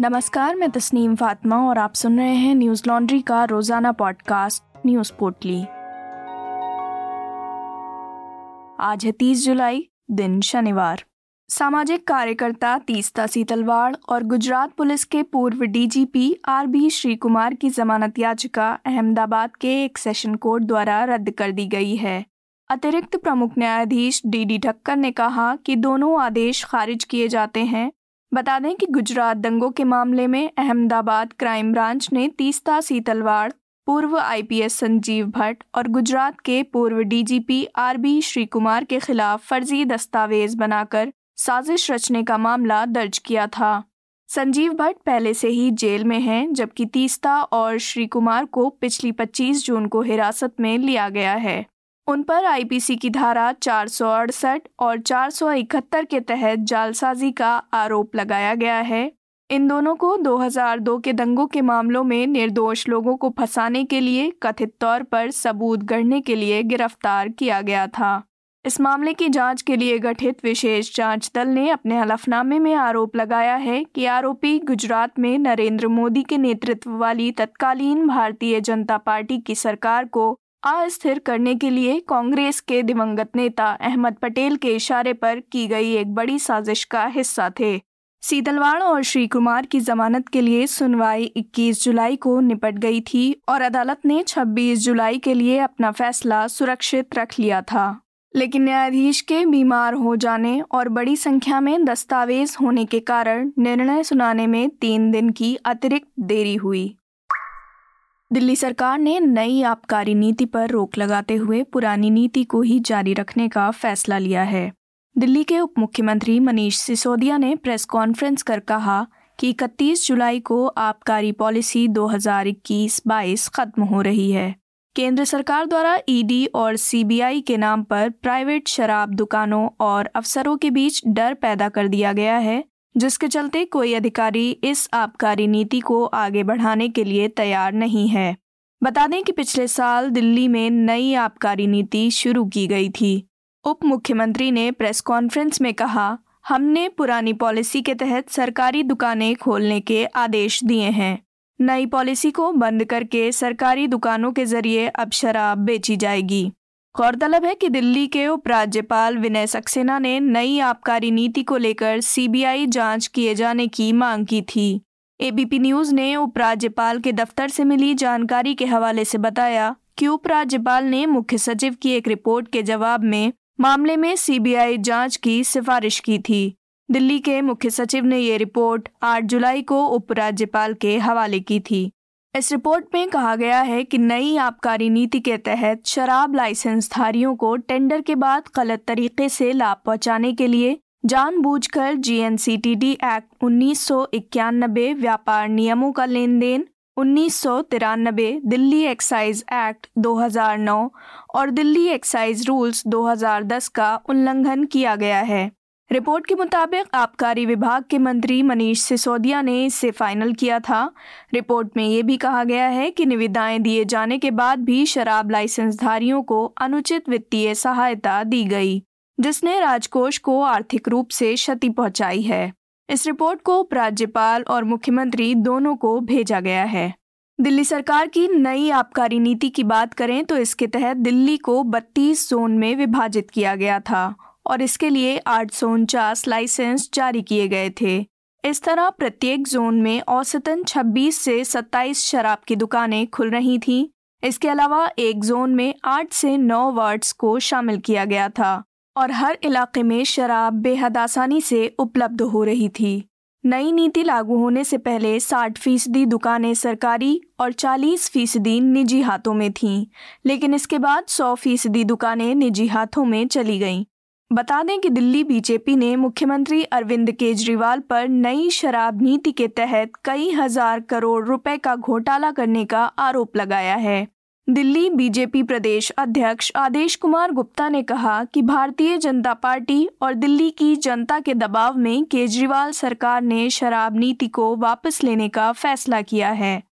नमस्कार, मैं तस्नीम फातिमा और आप सुन रहे हैं न्यूज़ लॉन्ड्री का रोज़ाना पॉडकास्ट, न्यूज़ पोर्टली। आज है 30 जुलाई, दिन शनिवार। सामाजिक कार्यकर्ता तीस्ता सीतलवाड़ और गुजरात पुलिस के पूर्व DGP R B Sreekumar की जमानत याचिका अहमदाबाद के एक सेशन कोर्ट द्वारा रद्द कर दी गई है। अतिरिक्त प्रमुख न्यायाधीश डी डी ठक्कर ने कहा कि दोनों आदेश खारिज किए जाते हैं बता दें कि गुजरात दंगों के मामले में अहमदाबाद क्राइम ब्रांच ने तीस्ता सीतलवाड़, पूर्व आईपीएस संजीव भट्ट और गुजरात के पूर्व DGP R B Sreekumar के खिलाफ फर्जी दस्तावेज़ बनाकर साजिश रचने का मामला दर्ज किया था। संजीव भट्ट पहले से ही जेल में हैं, जबकि तीस्ता और श्री कुमार को पिछली 25 जून को हिरासत में लिया गया है। उन पर आईपीसी की धारा चार सौ अड़सठ और चार सौ इकहत्तर के तहत जालसाजी का आरोप लगाया गया है। इन दोनों को 2002 के दंगों के मामलों में निर्दोष लोगों को फंसाने के लिए, कथित तौर पर सबूत गढ़ने के लिए गिरफ़्तार किया गया था। इस मामले की जाँच के लिए गठित विशेष जाँच दल ने अपने हलफनामे में आरोप लगाया है कि आरोपी गुजरात में नरेंद्र मोदी के नेतृत्व वाली तत्कालीन भारतीय जनता पार्टी की सरकार को अस्थिर करने के लिए कांग्रेस के दिवंगत नेता अहमद पटेल के इशारे पर की गई एक बड़ी साजिश का हिस्सा थे। सीतलवाड़ और श्री कुमार की जमानत के लिए सुनवाई 21 जुलाई को निपट गई थी और अदालत ने 26 जुलाई के लिए अपना फैसला सुरक्षित रख लिया था। लेकिन न्यायाधीश के बीमार हो जाने और बड़ी संख्या में दस्तावेज़ होने के कारण निर्णय सुनाने में तीन दिन की अतिरिक्त देरी हुई। दिल्ली सरकार ने नई आबकारी नीति पर रोक लगाते हुए पुरानी नीति को ही जारी रखने का फैसला लिया है। दिल्ली के उप मुख्यमंत्री मनीष सिसोदिया ने प्रेस कॉन्फ्रेंस कर कहा कि इकतीस जुलाई को आबकारी पॉलिसी 2021-22 खत्म हो रही है। केंद्र सरकार द्वारा ईडी और सीबीआई के नाम पर प्राइवेट शराब दुकानों और अफसरों के बीच डर पैदा कर दिया गया है जिसके चलते कोई अधिकारी इस आबकारी नीति को आगे बढ़ाने के लिए तैयार नहीं है। बता दें कि पिछले साल दिल्ली में नई आबकारी नीति शुरू की गई थी। उप मुख्यमंत्री ने प्रेस कॉन्फ्रेंस में कहा, हमने पुरानी पॉलिसी के तहत सरकारी दुकानें खोलने के आदेश दिए हैं। नई पॉलिसी को बंद करके सरकारी दुकानों के ज़रिए अब शराब बेची जाएगी। गौरतलब है कि दिल्ली के उपराज्यपाल विनय सक्सेना ने नई आबकारी नीति को लेकर सीबीआई जाँच किए जाने की मांग की थी। एबीपी न्यूज़ ने उपराज्यपाल के दफ्तर से मिली जानकारी के हवाले से बताया कि उपराज्यपाल ने मुख्य सचिव की एक रिपोर्ट के जवाब में मामले में सीबीआई जाँच की सिफारिश की थी। दिल्ली के मुख्य सचिव ने ये रिपोर्ट 8 जुलाई को उपराज्यपाल के हवाले की थी। इस रिपोर्ट में कहा गया है कि नई आबकारी नीति के तहत शराब लाइसेंस धारियों को टेंडर के बाद गलत तरीके से लाभ पहुँचाने के लिए जानबूझकर जीएनसीटीडी एक्ट उन्नीस सौ इक्यानबे व्यापार नियमों का लेन देन उन्नीस सौ तिरानबे दिल्ली एक्साइज एक्ट 2009 और दिल्ली एक्साइज रूल्स 2010 का उल्लंघन किया गया है। रिपोर्ट के मुताबिक आबकारी विभाग के मंत्री मनीष सिसोदिया ने इसे फाइनल किया था। रिपोर्ट में ये भी कहा गया है कि निविदाएँ दिए जाने के बाद भी शराब लाइसेंसधारियों को अनुचित वित्तीय सहायता दी गई, जिसने राजकोष को आर्थिक रूप से क्षति पहुंचाई है। इस रिपोर्ट को उपराज्यपाल और मुख्यमंत्री दोनों को भेजा गया है। दिल्ली सरकार की नई आबकारी नीति की बात करें तो इसके तहत दिल्ली को 32 जोन में विभाजित किया गया था। और इसके लिए आठ सौ उनचास लाइसेंस जारी किए गए थे। इस तरह प्रत्येक जोन में औसतन 26 से 27 शराब की दुकानें खुल रही थीं। इसके अलावा एक जोन में 8 से 9 वार्ड्स को शामिल किया गया था और हर इलाके में शराब बेहद आसानी से उपलब्ध हो रही थी। नई नीति लागू होने से पहले 60 फ़ीसदी दुकानें सरकारी और 40 फ़ीसदी निजी हाथों में थीं, लेकिन इसके बाद 100 फ़ीसदी दुकानें निजी हाथों में चली गईं। बता दें कि दिल्ली बीजेपी ने मुख्यमंत्री अरविंद केजरीवाल पर नई शराब नीति के तहत कई हज़ार करोड़ रुपए का घोटाला करने का आरोप लगाया है। दिल्ली बीजेपी प्रदेश अध्यक्ष आदेश कुमार गुप्ता ने कहा कि भारतीय जनता पार्टी और दिल्ली की जनता के दबाव में केजरीवाल सरकार ने शराब नीति को वापस लेने का फैसला किया है।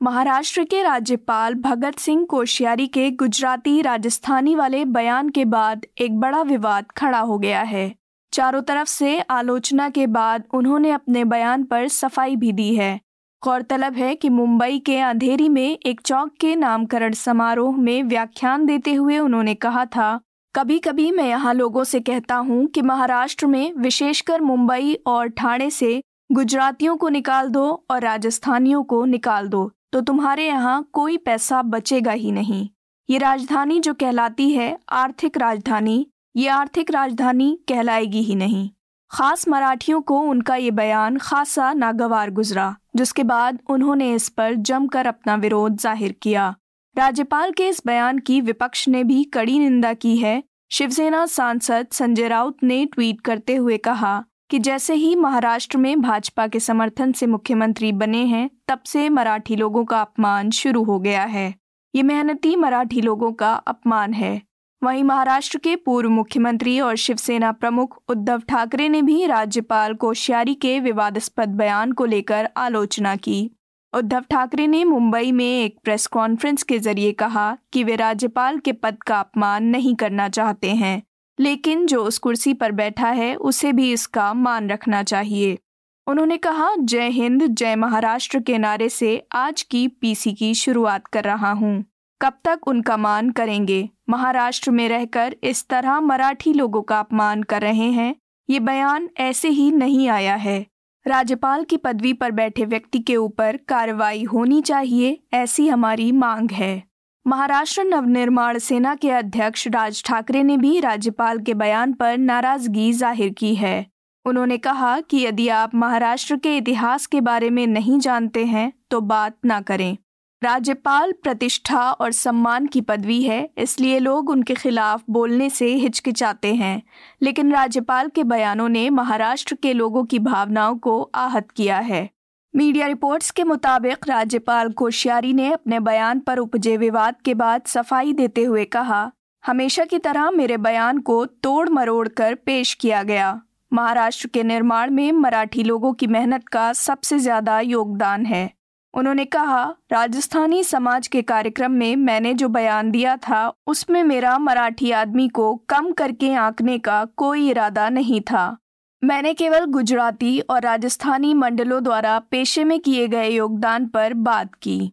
महाराष्ट्र के राज्यपाल भगत सिंह कोश्यारी के गुजराती राजस्थानी वाले बयान के बाद एक बड़ा विवाद खड़ा हो गया है। चारों तरफ़ से आलोचना के बाद उन्होंने अपने बयान पर सफ़ाई भी दी है। गौरतलब है कि मुंबई के अंधेरी में एक चौक के नामकरण समारोह में व्याख्यान देते हुए उन्होंने कहा था कभी कभी मैं यहाँ लोगों से कहता हूँ कि महाराष्ट्र में विशेषकर मुंबई और ठाणे से गुजरातियों को निकाल दो और राजस्थानियों को निकाल दो तो तुम्हारे यहाँ कोई पैसा बचेगा ही नहीं। ये राजधानी जो कहलाती है, आर्थिक राजधानी, ये आर्थिक राजधानी कहलाएगी ही नहीं। खास मराठियों को उनका ये बयान खासा नागवार गुजरा, जिसके बाद उन्होंने इस पर जमकर अपना विरोध ज़ाहिर किया। राज्यपाल के इस बयान की विपक्ष ने भी कड़ी निंदा की है, शिवसेना सांसद संजय राउत ने ट्वीट करते हुए कहा कि जैसे ही महाराष्ट्र में भाजपा के समर्थन से मुख्यमंत्री बने हैं, तब से मराठी लोगों का अपमान शुरू हो गया है। ये मेहनती मराठी लोगों का अपमान है। वहीं महाराष्ट्र के पूर्व मुख्यमंत्री और शिवसेना प्रमुख उद्धव ठाकरे ने भी राज्यपाल कोश्यारी के विवादास्पद बयान को लेकर आलोचना की। उद्धव ठाकरे ने मुंबई में एक प्रेस कॉन्फ्रेंस के ज़रिए कहा कि वे राज्यपाल के पद का अपमान नहीं करना चाहते हैं। लेकिन जो उस कुर्सी पर बैठा है, उसे भी इसका मान रखना चाहिए। उन्होंने कहा, जय हिंद, जय महाराष्ट्र के नारे से आज की पीसी की शुरुआत कर रहा हूँ। कब तक उनका मान करेंगे? महाराष्ट्र में रहकर इस तरह मराठी लोगों का अपमान कर रहे हैं? ये बयान ऐसे ही नहीं आया है। राज्यपाल की पदवी पर बैठे व्यक्ति के ऊपर कार्रवाई होनी चाहिए, ऐसी हमारी मांग है। महाराष्ट्र नवनिर्माण सेना के अध्यक्ष राज ठाकरे ने भी राज्यपाल के बयान पर नाराज़गी ज़ाहिर की है। उन्होंने कहा कि यदि आप महाराष्ट्र के इतिहास के बारे में नहीं जानते हैं तो बात ना करें। राज्यपाल प्रतिष्ठा और सम्मान की पदवी है, इसलिए लोग उनके खिलाफ बोलने से हिचकिचाते हैं। लेकिन राज्यपाल के बयानों ने महाराष्ट्र के लोगों की भावनाओं को आहत किया है। मीडिया रिपोर्ट्स के मुताबिक राज्यपाल कोश्यारी ने अपने बयान पर उपजे विवाद के बाद सफ़ाई देते हुए कहा, हमेशा की तरह मेरे बयान को तोड़ मरोड़ कर पेश किया गया। महाराष्ट्र के निर्माण में मराठी लोगों की मेहनत का सबसे ज़्यादा योगदान है। उन्होंने कहा, राजस्थानी समाज के कार्यक्रम में मैंने जो बयान दिया था, उसमें मेरा मराठी आदमी को कम करके आंकने का कोई इरादा नहीं था। मैंने केवल गुजराती और राजस्थानी मंडलों द्वारा पेशे में किए गए योगदान पर बात की।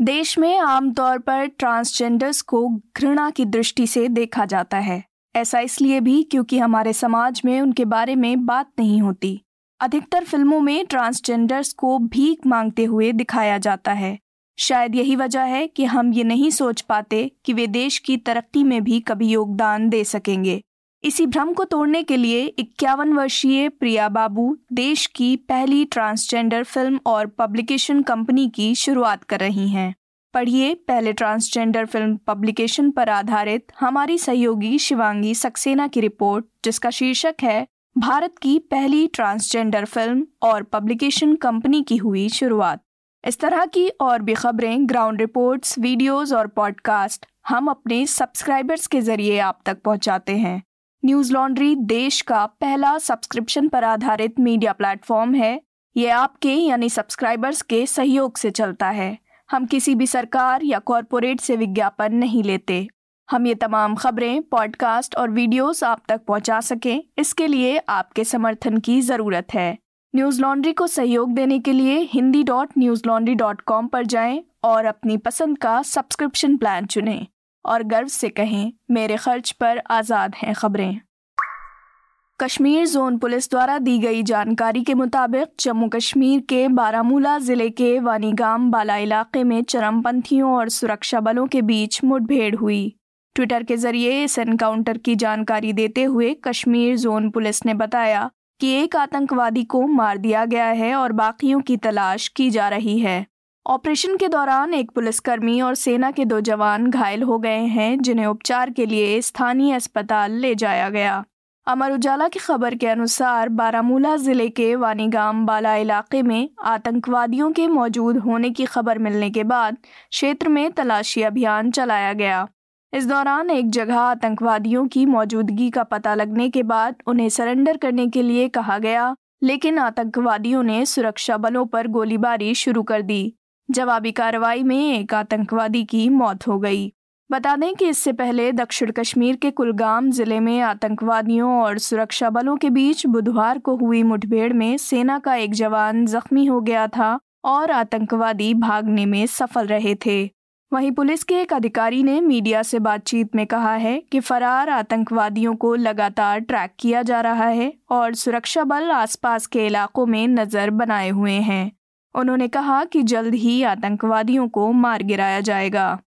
देश में आमतौर पर ट्रांसजेंडर्स को घृणा की दृष्टि से देखा जाता है। ऐसा इसलिए भी क्योंकि हमारे समाज में उनके बारे में बात नहीं होती। अधिकतर फ़िल्मों में ट्रांसजेंडर्स को भीख मांगते हुए दिखाया जाता है। शायद यही वजह है कि हम ये नहीं सोच पाते कि वे देश की तरक्की में भी कभी योगदान दे सकेंगे। इसी भ्रम को तोड़ने के लिए इक्यावन वर्षीय प्रिया बाबू देश की पहली ट्रांसजेंडर फ़िल्म और पब्लिकेशन कंपनी की शुरुआत कर रही हैं। पढ़िए पहले ट्रांसजेंडर फ़िल्म पब्लिकेशन पर आधारित हमारी सहयोगी शिवांगी सक्सेना की रिपोर्ट, जिसका शीर्षक है, भारत की पहली ट्रांसजेंडर फ़िल्म और पब्लिकेशन कंपनी की हुई शुरुआत। इस तरह की और भी खबरें ग्राउंड रिपोर्ट्स वीडियोस और पॉडकास्ट हम अपने सब्सक्राइबर्स के ज़रिए आप तक पहुंचाते हैं। न्यूज़ लॉन्ड्री देश का पहला सब्सक्रिप्शन पर आधारित मीडिया प्लेटफॉर्म है। ये आपके यानी सब्सक्राइबर्स के सहयोग से चलता है। हम किसी भी सरकार या कॉरपोरेट से विज्ञापन नहीं लेते। हम ये तमाम खबरें, पॉडकास्ट और वीडियोस आप तक पहुँचा सकें। इसके लिए आपके समर्थन की ज़रूरत है। न्यूज़ लॉन्ड्री को सहयोग देने के लिए Hindi dot Newslaundry dot com पर जाएँ और अपनी पसंद का सब्सक्रिप्शन प्लान चुनें। और गर्व से कहें, मेरे खर्च पर आज़ाद हैं खबरें। कश्मीर जोन पुलिस द्वारा दी गई जानकारी के मुताबिक जम्मू कश्मीर के बारामूला ज़िले के वानीगाम बाला इलाके में चरमपंथियों और सुरक्षा बलों के बीच मुठभेड़ हुई। ट्विटर के ज़रिए इस एनकाउंटर की जानकारी देते हुए कश्मीर जोन पुलिस ने बताया कि एक आतंकवादी को मार दिया गया है और बाकियों की तलाश की जा रही है। ऑपरेशन के दौरान एक पुलिसकर्मी और सेना के दो जवान घायल हो गए हैं, जिन्हें उपचार के लिए स्थानीय अस्पताल ले जाया गया। अमर उजाला की खबर के अनुसार, बारामूला ज़िले के वानीगाम बाला इलाके में आतंकवादियों के मौजूद होने की खबर मिलने के बाद क्षेत्र में तलाशी अभियान चलाया गया। इस दौरान एक जगह आतंकवादियों की मौजूदगी का पता लगने के बाद उन्हें सरेंडर करने के लिए कहा गया, लेकिन आतंकवादियों ने सुरक्षा बलों पर गोलीबारी शुरू कर दी। जवाबी कार्रवाई में एक आतंकवादी की मौत हो गई। बता दें कि इससे पहले दक्षिण कश्मीर के कुलगाम ज़िले में आतंकवादियों और सुरक्षा बलों के बीच बुधवार को हुई मुठभेड़ में सेना का एक जवान जख्मी हो गया था और आतंकवादी भागने में सफल रहे थे। वहीं पुलिस के एक अधिकारी ने मीडिया से बातचीत में कहा है कि फरार आतंकवादियों को लगातार ट्रैक किया जा रहा है और सुरक्षा बल आसपास के इलाकों में नज़र बनाए हुए हैं। उन्होंने कहा कि जल्द ही आतंकवादियों को मार गिराया जाएगा।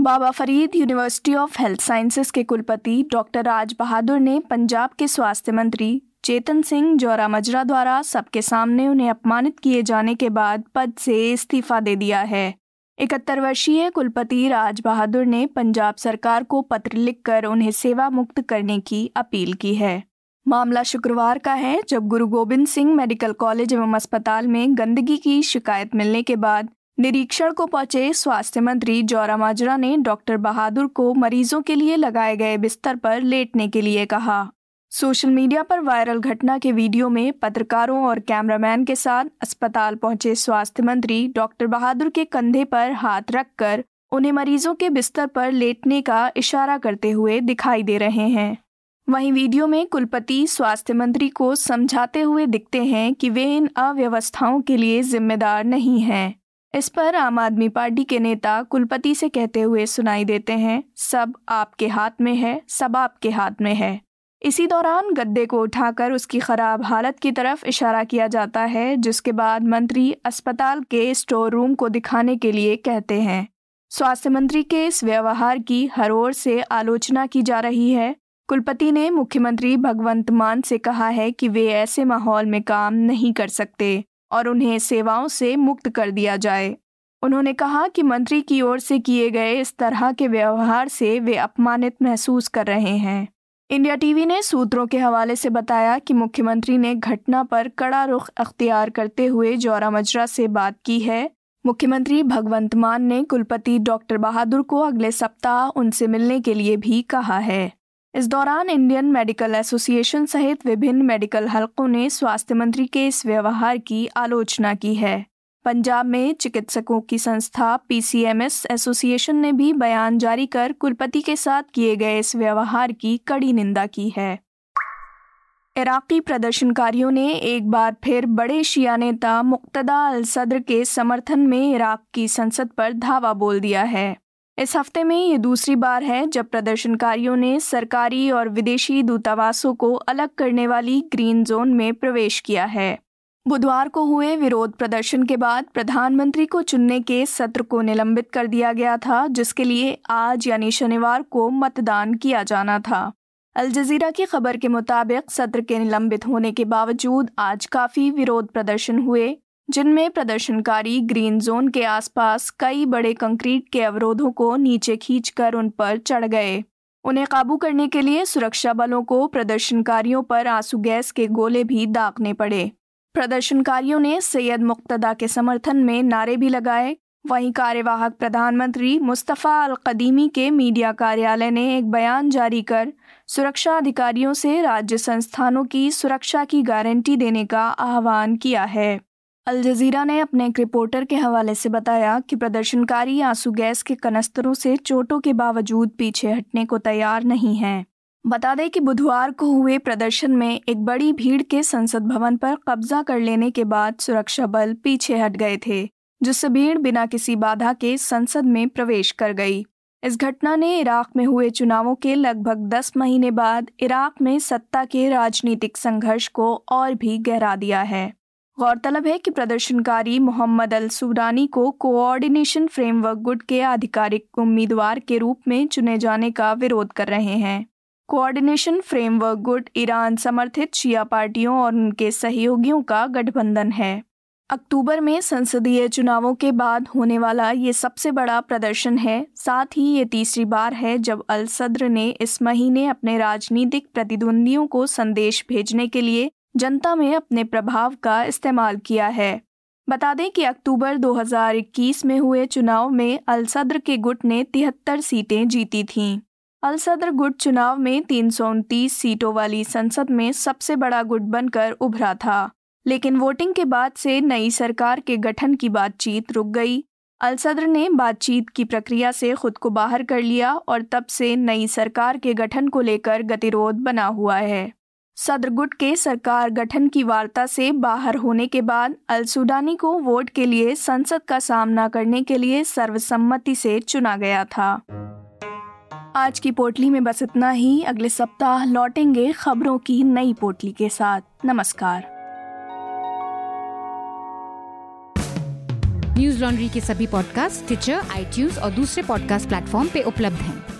Baba Farid university of health sciences के कुलपति डॉक्टर राज बहादुर ने पंजाब के स्वास्थ्य मंत्री चेतन सिंह जौरा मजरा द्वारा सबके सामने उन्हें अपमानित किए जाने के बाद पद से इस्तीफा दे दिया है। इकहत्तर वर्षीय कुलपति राज बहादुर ने पंजाब सरकार को पत्र लिखकर उन्हें सेवा मुक्त करने की अपील की है। मामला शुक्रवार का है, जब गुरु गोबिंद सिंह मेडिकल कॉलेज एवं अस्पताल में गंदगी की शिकायत मिलने के बाद निरीक्षण को पहुँचे स्वास्थ्य मंत्री जौरा माजरा ने डॉक्टर बहादुर को मरीजों के लिए लगाए गए बिस्तर पर लेटने के लिए कहा। सोशल मीडिया पर वायरल घटना के वीडियो में पत्रकारों और कैमरामैन के साथ अस्पताल पहुँचे स्वास्थ्य मंत्री डॉक्टर बहादुर के कंधे पर हाथ रखकर उन्हें मरीजों के बिस्तर पर लेटने का इशारा करते हुए दिखाई दे रहे हैं। वहीं वीडियो में कुलपति स्वास्थ्य मंत्री को समझाते हुए दिखते हैं कि वे इन अव्यवस्थाओं के लिए जिम्मेदार नहीं हैं। इस पर आम आदमी पार्टी के नेता कुलपति से कहते हुए सुनाई देते हैं, सब आपके हाथ में है, सब आपके हाथ में है। इसी दौरान गद्दे को उठाकर उसकी खराब हालत की तरफ़ इशारा किया जाता है, जिसके बाद मंत्री अस्पताल के स्टोर रूम को दिखाने के लिए कहते हैं। स्वास्थ्य मंत्री के इस व्यवहार की हर ओर से आलोचना की जा रही है कुलपति ने मुख्यमंत्री भगवंत मान से कहा है कि वे ऐसे माहौल में काम नहीं कर सकते और उन्हें सेवाओं से मुक्त कर दिया जाए। उन्होंने कहा कि मंत्री की ओर से किए गए इस तरह के व्यवहार से वे अपमानित महसूस कर रहे हैं। इंडिया टीवी ने सूत्रों के हवाले से बताया कि मुख्यमंत्री ने घटना पर कड़ा रुख अख्तियार करते हुए जौरा मजरा से बात की है। मुख्यमंत्री भगवंत मान ने कुलपति डॉक्टर बहादुर को अगले सप्ताह उनसे मिलने के लिए भी कहा है। इस दौरान इंडियन मेडिकल एसोसिएशन सहित विभिन्न मेडिकल हलकों ने स्वास्थ्य मंत्री के इस व्यवहार की आलोचना की है। पंजाब में चिकित्सकों की संस्था पीसीएमएस एसोसिएशन ने भी बयान जारी कर कुलपति के साथ किए गए इस व्यवहार की कड़ी निंदा की है। इराकी प्रदर्शनकारियों ने एक बार फिर बड़े शिया नेता मुक्तदा अल सद्र के समर्थन में इराक की संसद पर धावा बोल दिया है। इस हफ़्ते में ये दूसरी बार है जब प्रदर्शनकारियों ने सरकारी और विदेशी दूतावासों को अलग करने वाली ग्रीन जोन में प्रवेश किया है। बुधवार को हुए विरोध प्रदर्शन के बाद प्रधानमंत्री को चुनने के सत्र को निलंबित कर दिया गया था, जिसके लिए आज यानी शनिवार को मतदान किया जाना था। अल जजीरा की खबर के मुताबिक सत्र के निलंबित होने के बावजूद आज काफ़ी विरोध प्रदर्शन हुए। जिनमें प्रदर्शनकारी ग्रीन जोन के आसपास कई बड़े कंक्रीट के अवरोधों को नीचे खींचकर उन पर चढ़ गए। उन्हें काबू करने के लिए सुरक्षा बलों को प्रदर्शनकारियों पर आँसू गैस के गोले भी दागने पड़े। प्रदर्शनकारियों ने सैयद मुक्तदा के समर्थन में नारे भी लगाए। वहीं कार्यवाहक प्रधानमंत्री मुस्तफ़ा अल कदीमी के मीडिया कार्यालय ने एक बयान जारी कर सुरक्षा अधिकारियों से राज्य संस्थानों की सुरक्षा की गारंटी देने का आह्वान किया है। अल जजीरा ने अपने एक रिपोर्टर के हवाले से बताया कि प्रदर्शनकारी आँसू गैस के कनस्तरों से चोटों के बावजूद पीछे हटने को तैयार नहीं हैं। बता दें कि बुधवार को हुए प्रदर्शन में एक बड़ी भीड़ के संसद भवन पर कब्जा कर लेने के बाद सुरक्षा बल पीछे हट गए थे, जिससे भीड़ बिना किसी बाधा के संसद में प्रवेश कर गई। इस घटना ने इराक में हुए चुनावों के लगभग 10 महीने बाद इराक में सत्ता के राजनीतिक संघर्ष को और भी गहरा दिया है। गौरतलब है कि प्रदर्शनकारी मोहम्मद अल सुबरानी को कोऑर्डिनेशन फ्रेमवर्क गुट के आधिकारिक उम्मीदवार के रूप में चुने जाने का विरोध कर रहे हैं। कोऑर्डिनेशन फ्रेमवर्क गुट ईरान समर्थित शिया पार्टियों और उनके सहयोगियों का गठबंधन है। अक्टूबर में संसदीय चुनावों के बाद होने वाला ये सबसे बड़ा प्रदर्शन है। साथ ही ये तीसरी बार है जब अल सद्र ने इस महीने अपने राजनीतिक प्रतिद्वंदियों को संदेश भेजने के लिए जनता में अपने प्रभाव का इस्तेमाल किया है। बता दें कि अक्टूबर 2021 में हुए चुनाव में अल सद्र के गुट ने तिहत्तर सीटें जीती थीं। अलसदर गुट चुनाव में तीन सौ उनतीस सीटों वाली संसद में सबसे बड़ा गुट बनकर उभरा था। लेकिन वोटिंग के बाद से नई सरकार के गठन की बातचीत रुक गई। अलसद्र ने बातचीत की प्रक्रिया से खुद को बाहर कर लिया और तब से नई सरकार के गठन को लेकर गतिरोध बना हुआ है। सदर गुट के सरकार गठन की वार्ता से बाहर होने के बाद अल सुडानी को वोट के लिए संसद का सामना करने के लिए सर्वसम्मति से चुना गया था। आज की पोटली में बस इतना ही। अगले सप्ताह लौटेंगे खबरों की नई पोटली के साथ। नमस्कार। न्यूज़ लॉन्ड्री के सभी पॉडकास्ट ट्विटर आईटीज और दूसरे पॉडकास्ट प्लेटफॉर्म पे उपलब्ध हैं।